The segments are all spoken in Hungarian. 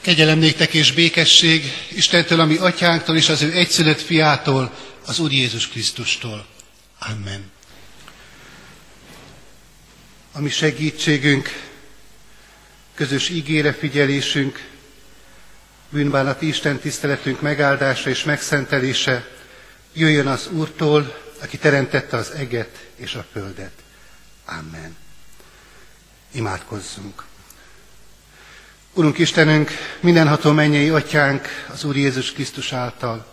Kegyelem néktek és békesség Istentől, ami atyánktól és az ő egyszülött fiától, az Úr Jézus Krisztustól. Amen. Ami segítségünk, közös ígére figyelésünk, bűnbánati Isten tiszteletünk megáldása és megszentelése jöjjön az Úrtól, aki teremtette az eget és a földet. Amen. Imádkozzunk. Urunk Istenünk, mindenható mennyei atyánk az Úr Jézus Krisztus által.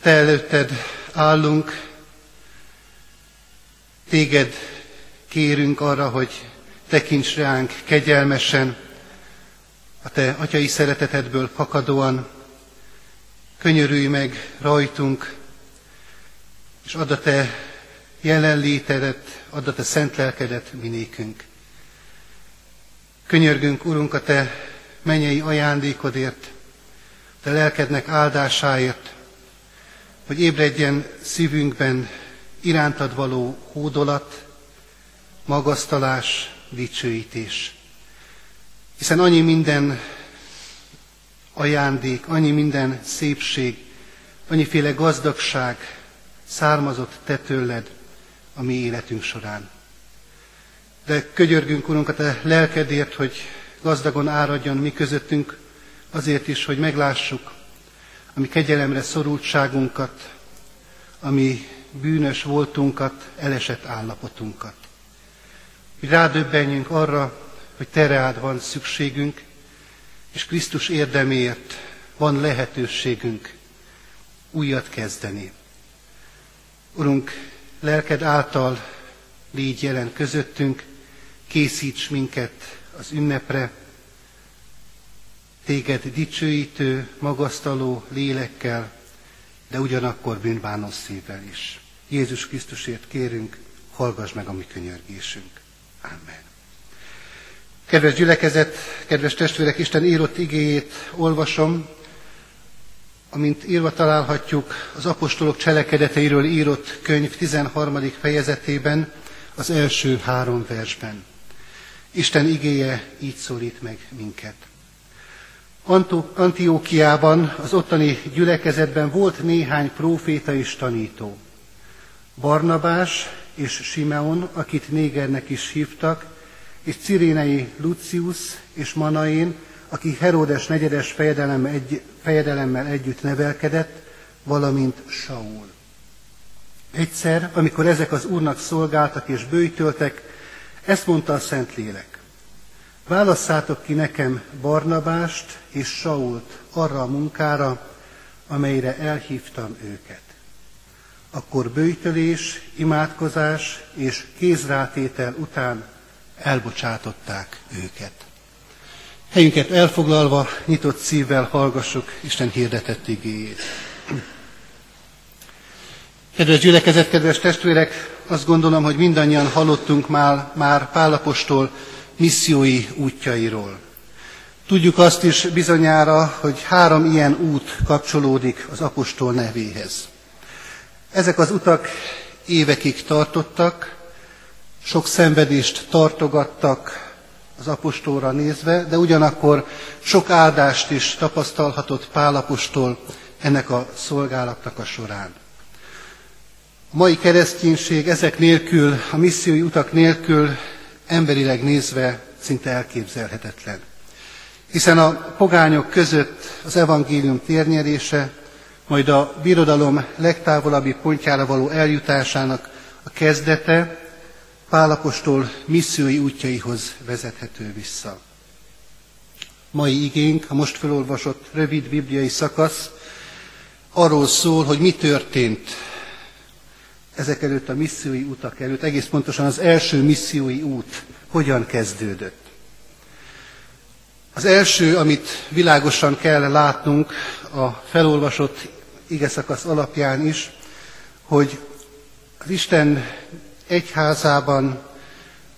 Te előtted állunk, téged kérünk arra, hogy tekints ránk kegyelmesen, a te atyai szeretetedből fakadóan, könyörülj meg rajtunk, és add a te jelenlétedet, add a te szent lelkedet minékünk. Könyörgünk, Urunk, a Te mennyei ajándékodért, Te lelkednek áldásáért, hogy ébredjen szívünkben irántad való hódolat, magasztalás, dicsőítés. Hiszen annyi minden ajándék, annyi minden szépség, annyiféle gazdagság származott te tőled a mi életünk során. De könyörgünk, Urunk, a Te lelkedért, hogy gazdagon áradjon mi közöttünk, azért is, hogy meglássuk a mi kegyelemre szorultságunkat, ami bűnös voltunkat, elesett állapotunkat. Hogy rádöbbenjünk arra, hogy Te van szükségünk, és Krisztus érdeméért van lehetőségünk újat kezdeni. Urunk, lelked által légy jelen közöttünk, készíts minket az ünnepre, téged dicsőítő, magasztaló lélekkel, de ugyanakkor bűnbánó szívvel is. Jézus Krisztusért kérünk, hallgass meg a mi könyörgésünk. Amen. Kedves gyülekezet, kedves testvérek, Isten írott igéjét olvasom, amint írva találhatjuk az apostolok cselekedeteiről írott könyv 13. fejezetében, az első három versben. Isten igéje így szólít meg minket. Antiókiában, az ottani gyülekezetben volt néhány próféta és tanító. Barnabás és Simeon, akit Négernek is hívtak, és Cirénei Lucius és Manaén, aki Herodes negyedes fejedelemmel, egy, fejedelemmel együtt nevelkedett, valamint Saul. Egyszer, amikor ezek az úrnak szolgáltak és bőjtöltek, ezt mondta a Szentlélek. Válasszátok ki nekem Barnabást és Sault arra a munkára, amelyre elhívtam őket. Akkor bőjtölés, imádkozás és kézrátétel után elbocsátották őket. Helyünket elfoglalva, nyitott szívvel hallgassuk Isten hirdetett igéjét. Kedves gyülekezet, kedves testvérek, azt gondolom, hogy mindannyian hallottunk már, már Pálapostól missziói útjairól. Tudjuk azt is bizonyára, hogy három ilyen út kapcsolódik az apostol nevéhez. Ezek az utak évekig tartottak, sok szenvedést tartogattak az apostolra nézve, de ugyanakkor sok áldást is tapasztalhatott Pálapostól ennek a szolgálatnak a során. A mai kereszténység ezek nélkül, a missziói utak nélkül emberileg nézve szinte elképzelhetetlen. Hiszen a pogányok között az evangélium térnyerése, majd a birodalom legtávolabbi pontjára való eljutásának a kezdete Pálapostól missziói útjaihoz vezethető vissza. Mai igénk, a most felolvasott rövid bibliai szakasz arról szól, hogy mi történt ezek előtt a missziói utak előtt, egész pontosan az első missziói út hogyan kezdődött. Az első, amit világosan kell látnunk a felolvasott igeszakasz alapján is, hogy az Isten egyházában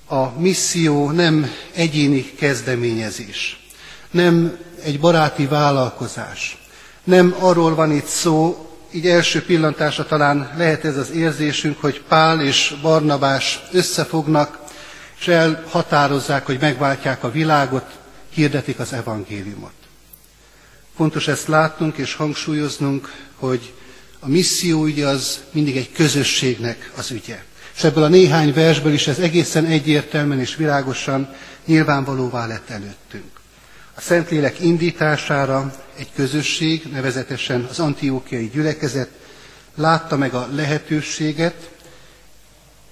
a misszió nem egyéni kezdeményezés, nem egy baráti vállalkozás, nem arról van itt szó, így első pillantásra talán lehet ez az érzésünk, hogy Pál és Barnabás összefognak, és elhatározzák, hogy megváltják a világot, hirdetik az evangéliumot. Fontos ezt látnunk és hangsúlyoznunk, hogy a misszió ugye az mindig egy közösségnek az ügye. És ebből a néhány versből is ez egészen egyértelműen és világosan nyilvánvalóvá lett előttünk. A Szentlélek indítására egy közösség, nevezetesen az antiókiai gyülekezet látta meg a lehetőséget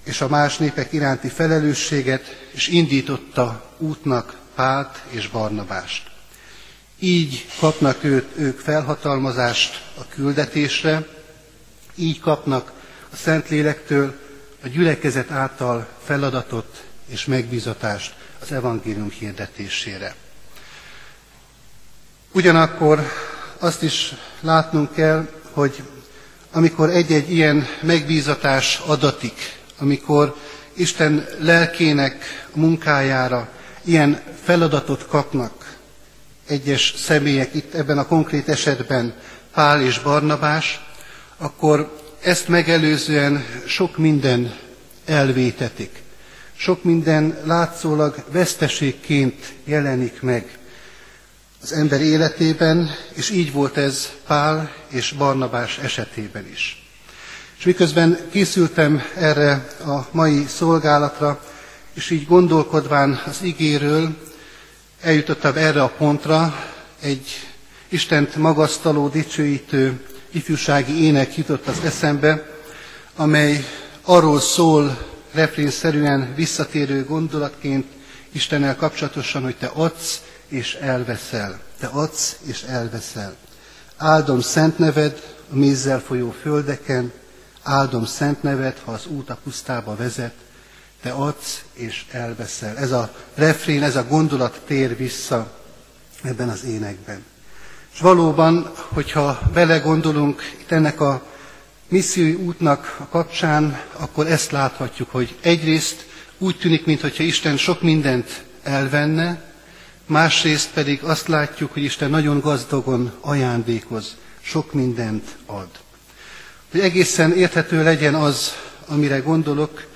és a más népek iránti felelősséget, és indította útnak Pált és Barnabást. Így kapnak őt, ők felhatalmazást a küldetésre, így kapnak a Szentlélektől a gyülekezet által feladatot és megbízatást az evangélium hirdetésére. Ugyanakkor azt is látnunk kell, hogy amikor egy-egy ilyen megbízatás adatik, amikor Isten lelkének munkájára ilyen feladatot kapnak egyes személyek, itt ebben a konkrét esetben Pál és Barnabás, akkor ezt megelőzően sok minden elvétetik. Sok minden látszólag veszteségként jelenik meg az ember életében, és így volt ez Pál és Barnabás esetében is. És miközben készültem erre a mai szolgálatra, és így gondolkodván az igéről, eljutottam erre a pontra, egy Istent magasztaló, dicsőítő ifjúsági ének jutott az eszembe, amely arról szól refrénszerűen visszatérő gondolatként Istennel kapcsolatosan, hogy te adsz és elveszel. Te adsz és elveszel. Áldom szent neved a mézzel folyó földeken, áldom szent neved, ha az út a pusztába vezet, te adsz és elveszel. Ez a refrén, ez a gondolat tér vissza ebben az énekben. És valóban, hogyha belegondolunk itt ennek a missziói útnak a kapcsán, akkor ezt láthatjuk, hogy egyrészt úgy tűnik, mintha Isten sok mindent elvenne, másrészt pedig azt látjuk, hogy Isten nagyon gazdagon ajándékoz, sok mindent ad. Hogy egészen érthető legyen az, amire gondolok,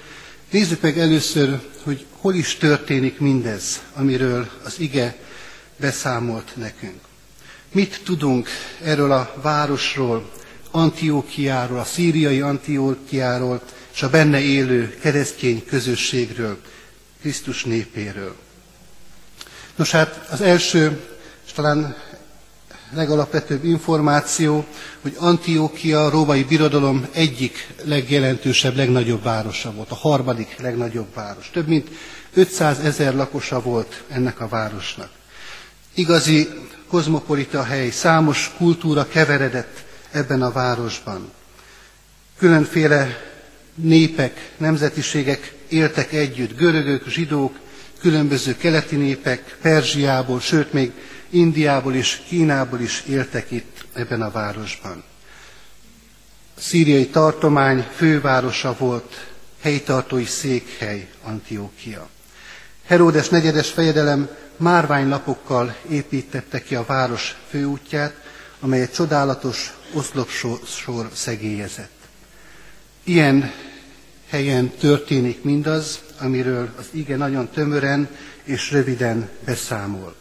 nézzük meg először, hogy hol is történik mindez, amiről az ige beszámolt nekünk. Mit tudunk erről a városról, Antiókiáról, a szíriai Antiókiáról, és a benne élő keresztény közösségről, Krisztus népéről. Nos hát az első, és talán legalapvetőbb információ, hogy Antiókia a római birodalom egyik legjelentősebb, legnagyobb városa volt, a harmadik legnagyobb város. Több mint 500 ezer lakosa volt ennek a városnak. Igazi kozmopolita hely, számos kultúra keveredett ebben a városban. Különféle népek, nemzetiségek éltek együtt, görögök, zsidók, különböző keleti népek, Perzsiából, sőt még Indiából és Kínából is éltek itt ebben a városban. A szíriai tartomány fővárosa volt, helytartói székhely Antiókia. Heródes negyedes fejedelem márványlapokkal építette ki a város főútját, amely egy csodálatos oszlopsor szegélyezett. Ilyen helyen történik mindaz, amiről az ige nagyon tömören és röviden beszámol.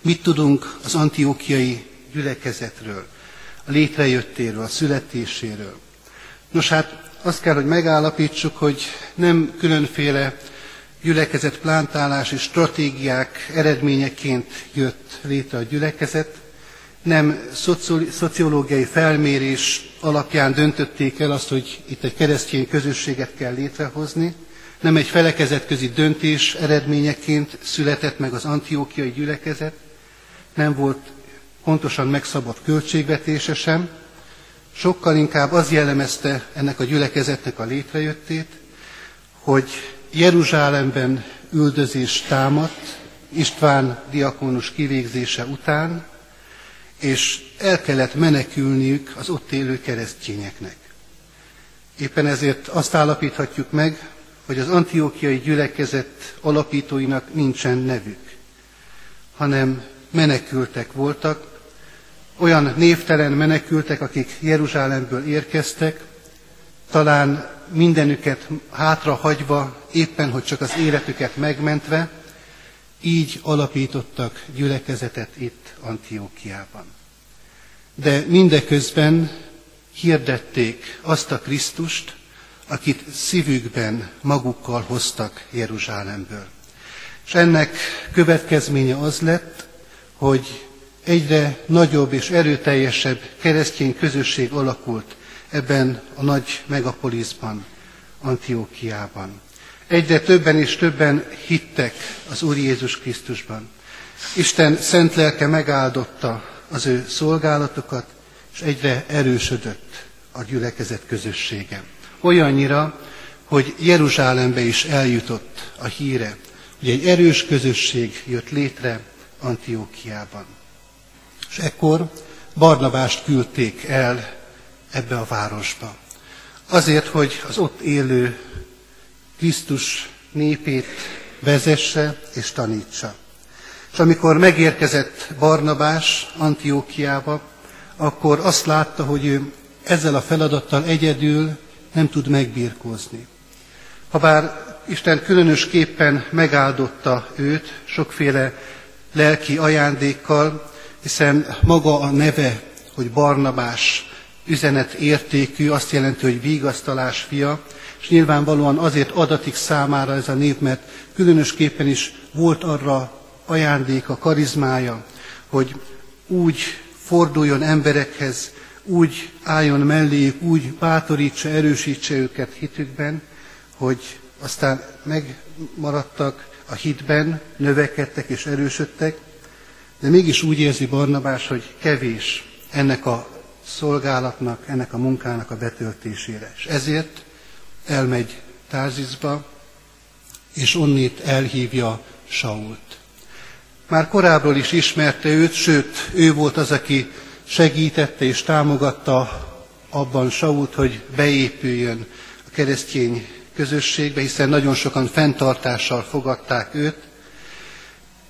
Mit tudunk az antiókiai gyülekezetről, a létrejöttéről, a születéséről? Nos hát azt kell, hogy megállapítsuk, hogy nem különféle gyülekezet plántálás és stratégiák eredményeként jött létre a gyülekezet, nem szociológiai felmérés alapján döntötték el azt, hogy itt egy keresztény közösséget kell létrehozni, nem egy felekezetközi döntés eredményeként született meg az antiókiai gyülekezet, nem volt pontosan megszabott költségvetése sem, sokkal inkább az jellemezte ennek a gyülekezetnek a létrejöttét, hogy Jeruzsálemben üldözés támadt, István diakónus kivégzése után, és el kellett menekülniük az ott élő keresztényeknek. Éppen ezért azt állapíthatjuk meg, hogy az antiókiai gyülekezet alapítóinak nincsen nevük, hanem menekültek voltak, olyan névtelen menekültek, akik Jeruzsálemből érkeztek, talán mindenüket hátrahagyva, éppen hogy csak az életüket megmentve, így alapítottak gyülekezetet itt Antiókiában. De mindeközben hirdették azt a Krisztust, akit szívükben magukkal hoztak Jeruzsálemből. És ennek következménye az lett, hogy egyre nagyobb és erőteljesebb keresztény közösség alakult ebben a nagy megapoliszban, Antiókiában. Egyre többen és többen hittek az Úr Jézus Krisztusban. Isten szent lelke megáldotta az ő szolgálatokat, és egyre erősödött a gyülekezet közössége. Olyannyira, hogy Jeruzsálembe is eljutott a híre, hogy egy erős közösség jött létre Antiókiában. És ekkor Barnabást küldték el ebbe a városba. Azért, hogy az ott élő Krisztus népét vezesse és tanítsa. És amikor megérkezett Barnabás Antiókiába, akkor azt látta, hogy ő ezzel a feladattal egyedül nem tud megbírkozni. Habár Isten különösképpen megáldotta őt sokféle lelki ajándékkal, hiszen maga a neve, hogy Barnabás üzenet értékű, azt jelenti, hogy vigasztalás fia, és nyilvánvalóan azért adatik számára ez a név, mert különösképpen is volt arra ajándéka, karizmája, hogy úgy forduljon emberekhez, úgy álljon melléjük, úgy bátorítsa, erősítse őket hitükben, hogy aztán megmaradtak a hitben, növekedtek és erősödtek, de mégis úgy érzi Barnabás, hogy kevés ennek a szolgálatnak, ennek a munkának a betöltésére. És ezért elmegy Tárzizba, és onnét elhívja Sault. Már korábbról is ismerte őt, sőt, ő volt az, aki segítette és támogatta abban Sault, hogy beépüljön a keresztény közösségbe, hiszen nagyon sokan fenntartással fogadták őt,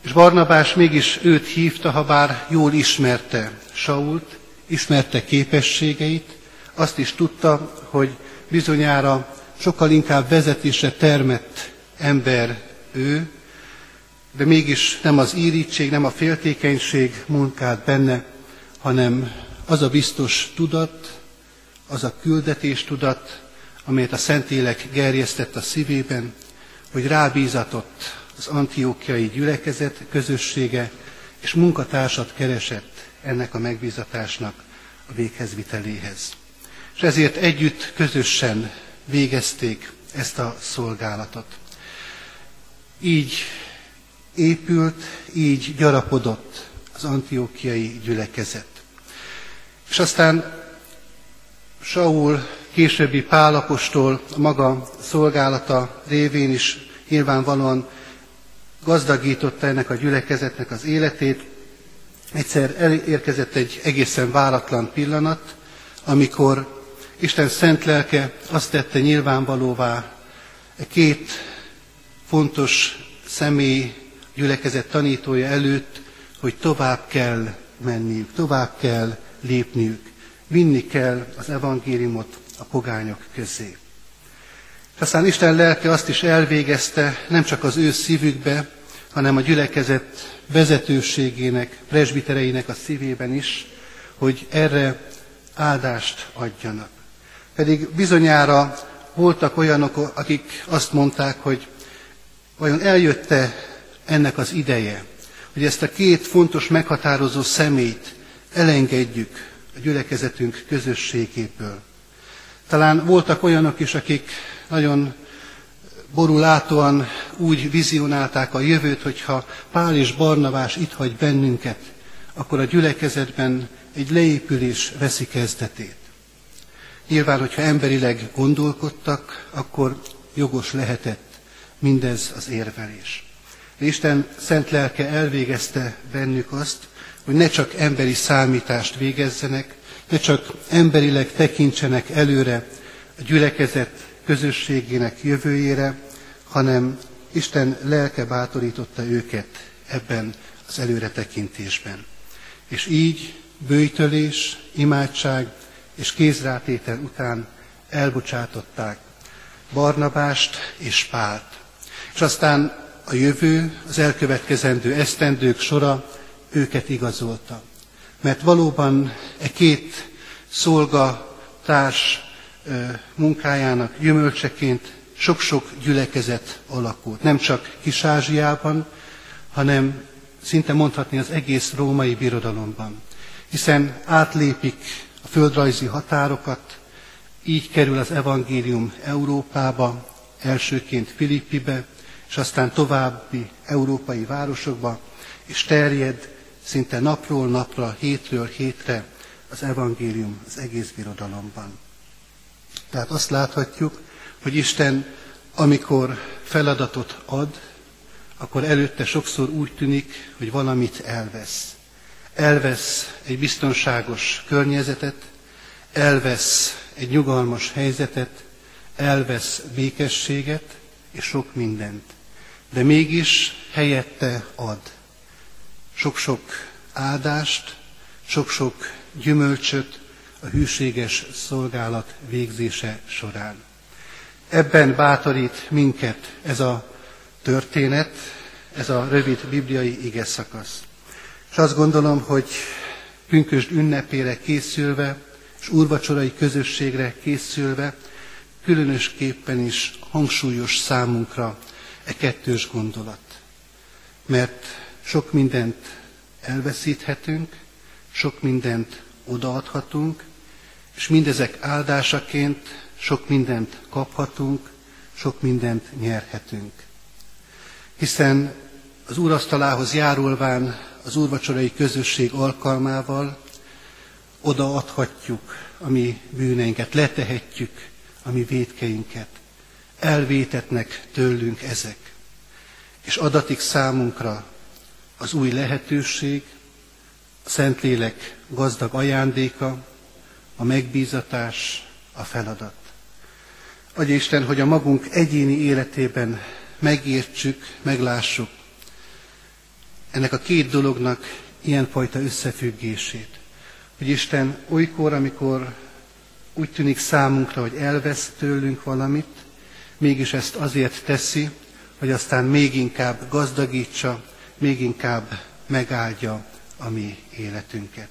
és Barnabás mégis őt hívta, ha bár jól ismerte Sault, ismerte képességeit, azt is tudta, hogy bizonyára sokkal inkább vezetésre termett ember ő, de mégis nem az írítség, nem a féltékenység munkált benne, hanem az a biztos tudat, az a küldetés tudat, amelyet a Szentélek gerjesztett a szívében, hogy rábízatott az antiókiai gyülekezet közössége, és munkatársat keresett ennek a megbízatásnak a véghezviteléhez. És ezért együtt, közösen végezték ezt a szolgálatot. Így épült, így gyarapodott az antiókiai gyülekezet. És aztán Saul későbbi Pálapostól maga szolgálata révén is nyilvánvalóan gazdagította ennek a gyülekezetnek az életét. Egyszer elérkezett egy egészen váratlan pillanat, amikor Isten szent lelke azt tette nyilvánvalóvá e két fontos személy gyülekezet tanítója előtt, hogy tovább kell menniük, tovább kell lépniük, vinni kell az evangéliumot a pogányok közé. És aztán Isten lelke azt is elvégezte, nem csak az ő szívükbe, hanem a gyülekezet vezetőségének, presbitereinek a szívében is, hogy erre áldást adjanak. Pedig bizonyára voltak olyanok, akik azt mondták, hogy vajon eljötte ennek az ideje, hogy ezt a két fontos meghatározó szemét elengedjük a gyülekezetünk közösségéből. Talán voltak olyanok is, akik nagyon borulátóan úgy vizionálták a jövőt, hogyha Pál és Barnabás itt hagy bennünket, akkor a gyülekezetben egy leépülés veszi kezdetét. Nyilván, hogyha emberileg gondolkodtak, akkor jogos lehetett mindez az érvelés. Isten szent lelke elvégezte bennük azt, hogy ne csak emberi számítást végezzenek, ne csak emberileg tekintsenek előre a gyülekezet közösségének jövőjére, hanem Isten lelke bátorította őket ebben az előretekintésben. És így bőjtölés, imádság és kézrátétel után elbocsátották Barnabást és Pált. És aztán a jövő, az elkövetkezendő esztendők sora őket igazolta. Mert valóban e két szolga társ munkájának gyümölcseként sok-sok gyülekezet alakult. Nem csak Kis-Ázsiában, hanem szinte mondhatni az egész római birodalomban. Hiszen átlépik a földrajzi határokat, így kerül az evangélium Európába, elsőként Filippibe, és aztán további európai városokba, és terjed szinte napról napra, hétről hétre az evangélium az egész birodalomban. Tehát azt láthatjuk, hogy Isten, amikor feladatot ad, akkor előtte sokszor úgy tűnik, hogy valamit elvesz. Elvesz egy biztonságos környezetet, elvesz egy nyugalmas helyzetet, elvesz békességet és sok mindent. De mégis helyette ad sok-sok áldást, sok-sok gyümölcsöt a hűséges szolgálat végzése során. Ebben bátorít minket ez a történet, ez a rövid bibliai ige szakasz. És azt gondolom, hogy pünkösd ünnepére készülve, és úrvacsorai közösségre készülve, különösképpen is hangsúlyos számunkra e kettős gondolat. Mert sok mindent elveszíthetünk, sok mindent odaadhatunk, és mindezek áldásaként sok mindent kaphatunk, sok mindent nyerhetünk. Hiszen az úrasztalához járulván az úrvacsorai közösség alkalmával odaadhatjuk a mi bűneinket, letehetjük a mi védkeinket. Elvétetnek tőlünk ezek. És adatik számunkra az új lehetőség, a Szentlélek gazdag ajándéka, a megbízatás, a feladat. Adja Isten, hogy a magunk egyéni életében megértsük, meglássuk ennek a két dolognak ilyenfajta összefüggését. Hogy Isten olykor, amikor úgy tűnik számunkra, hogy elvesz tőlünk valamit, mégis ezt azért teszi, hogy aztán még inkább gazdagítsa, még inkább megáldja a mi életünket.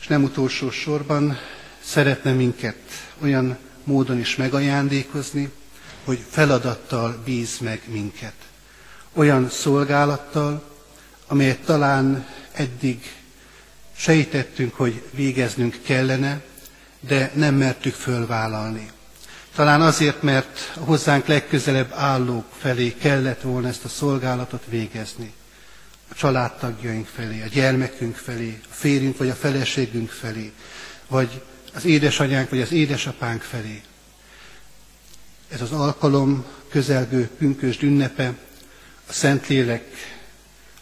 És nem utolsó sorban szeretne minket olyan módon is megajándékozni, hogy feladattal bíz meg minket. Olyan szolgálattal, amelyet talán eddig sejtettünk, hogy végeznünk kellene, de nem mertük fölvállalni. Talán azért, mert hozzánk legközelebb állók felé kellett volna ezt a szolgálatot végezni. A családtagjaink felé, a gyermekünk felé, a férjünk vagy a feleségünk felé, vagy az édesanyánk vagy az édesapánk felé. Ez az alkalom közelgő pünkösd ünnepe, a Szentlélek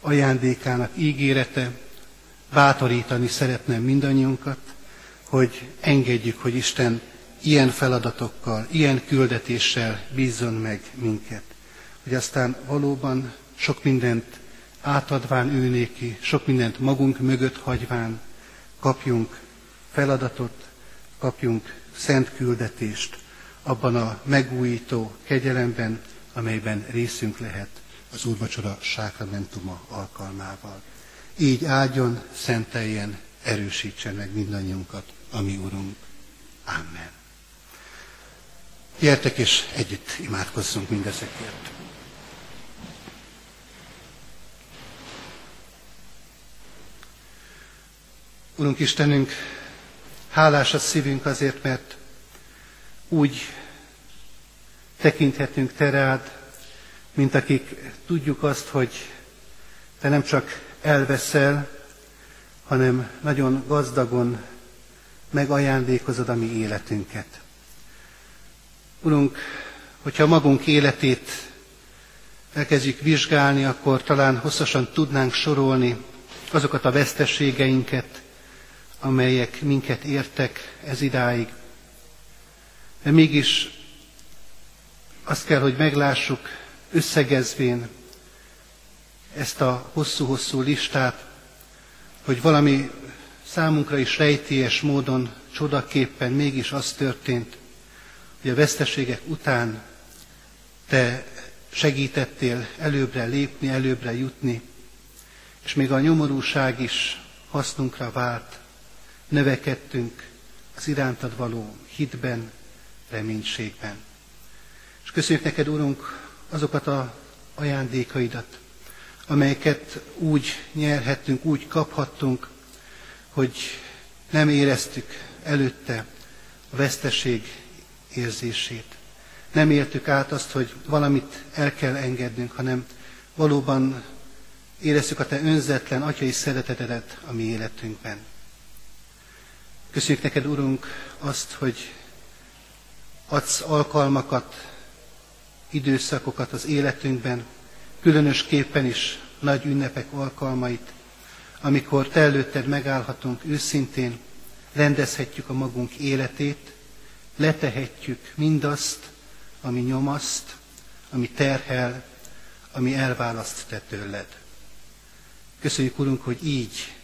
ajándékának ígérete, bátorítani szeretném mindannyiunkat, hogy engedjük, hogy Isten ilyen feladatokkal, ilyen küldetéssel bízzon meg minket. Hogy aztán valóban sok mindent átadván ő néki, sok mindent magunk mögött hagyván kapjunk feladatot, kapjunk szent küldetést abban a megújító kegyelemben, amelyben részünk lehet az úrvacsora sákramentuma alkalmával. Így áldjon, szenteljen, erősítsen meg mindannyiunkat, ami Urunk. Amen. Gyertek és együtt imádkozzunk mindezekért. Urunk Istenünk, hálás a szívünk azért, mert úgy tekinthetünk Te rád, mint akik tudjuk azt, hogy Te nem csak elveszel, hanem nagyon gazdagon megajándékozod a mi életünket. Urunk, hogyha magunk életét elkezdjük vizsgálni, akkor talán hosszasan tudnánk sorolni azokat a veszteségeinket, amelyek minket értek ez idáig. De mégis azt kell, hogy meglássuk összegezvén ezt a hosszú-hosszú listát, hogy valami számunkra is rejtélyes módon, csodaképpen mégis az történt, hogy a veszteségek után te segítettél előbbre lépni, előbbre jutni, és még a nyomorúság is hasznunkra vált, növekedtünk az irántad való hitben, reménységben. És köszönjük neked, Urunk, azokat a ajándékaidat, amelyeket úgy nyerhettünk, úgy kaphattunk, hogy nem éreztük előtte a veszteség érzését. Nem éltük át azt, hogy valamit el kell engednünk, hanem valóban éreztük a Te önzetlen atyai szeretetedet a mi életünkben. Köszönjük neked, Urunk, azt, hogy adsz alkalmakat, időszakokat az életünkben, különösképpen is nagy ünnepek alkalmait, amikor Te előtted megállhatunk őszintén, rendezhetjük a magunk életét, letehetjük mindazt, ami nyomaszt, ami terhel, ami elválaszt te tőled. Köszönjük, Urunk, hogy így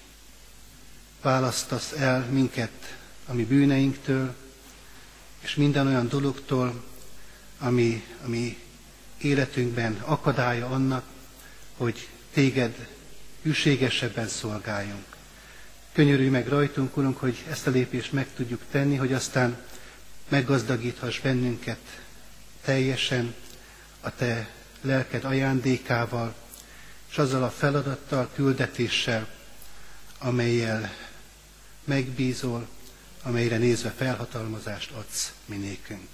választasz el minket a mi bűneinktől, és minden olyan dologtól, ami, ami életünkben akadálya annak, hogy téged hűségesebben szolgáljunk. Könyörülj meg rajtunk, Urunk, hogy ezt a lépést meg tudjuk tenni, hogy aztán meggazdagíthass bennünket teljesen a Te lelked ajándékával, és azzal a feladattal, küldetéssel, amelyel megbízol, amelyre nézve felhatalmazást adsz minékünk.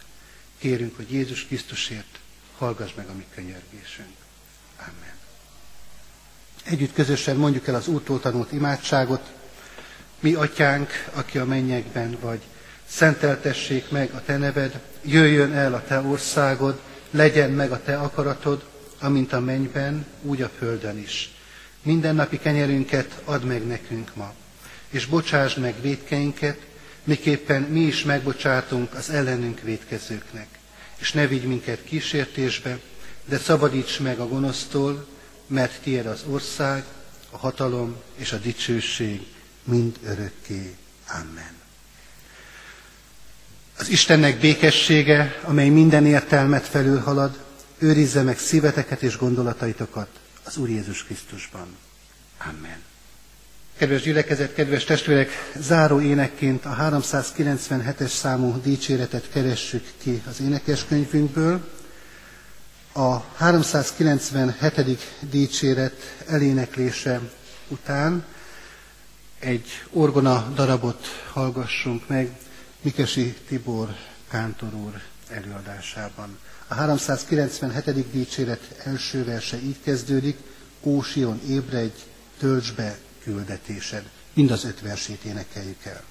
Kérünk, hogy Jézus Krisztusért hallgass meg a mi könyörgésünk. Amen. Együtt közösen mondjuk el az úttól tanult imádságot. Mi, atyánk, aki a mennyekben vagy, szenteltessék meg a te neved, jöjjön el a te országod, legyen meg a te akaratod, amint a mennyben, úgy a földön is. Mindennapi kenyerünket add meg nekünk ma, és bocsásd meg védkeinket, miképpen mi is megbocsátunk az ellenünk védkezőknek. És ne vigy minket kísértésbe, de szabadíts meg a gonosztól, mert tiéd az ország, a hatalom és a dicsőség mind örökké. Amen. Az Istennek békessége, amely minden értelmet felülhalad, őrizze meg szíveteket és gondolataitokat az Úr Jézus Krisztusban. Amen. Kedves gyülekezet, kedves testvérek, záró énekként a 397-es számú dicséretet keressük ki az énekeskönyvünkből. A 397. dicséret eléneklése után egy orgona darabot hallgassunk meg Mikesi Tibor Kántor úr előadásában. A 397. dicséret első verse így kezdődik, Ósion ébredj, töltsd be küldetésed. Mind az öt versét énekeljük el.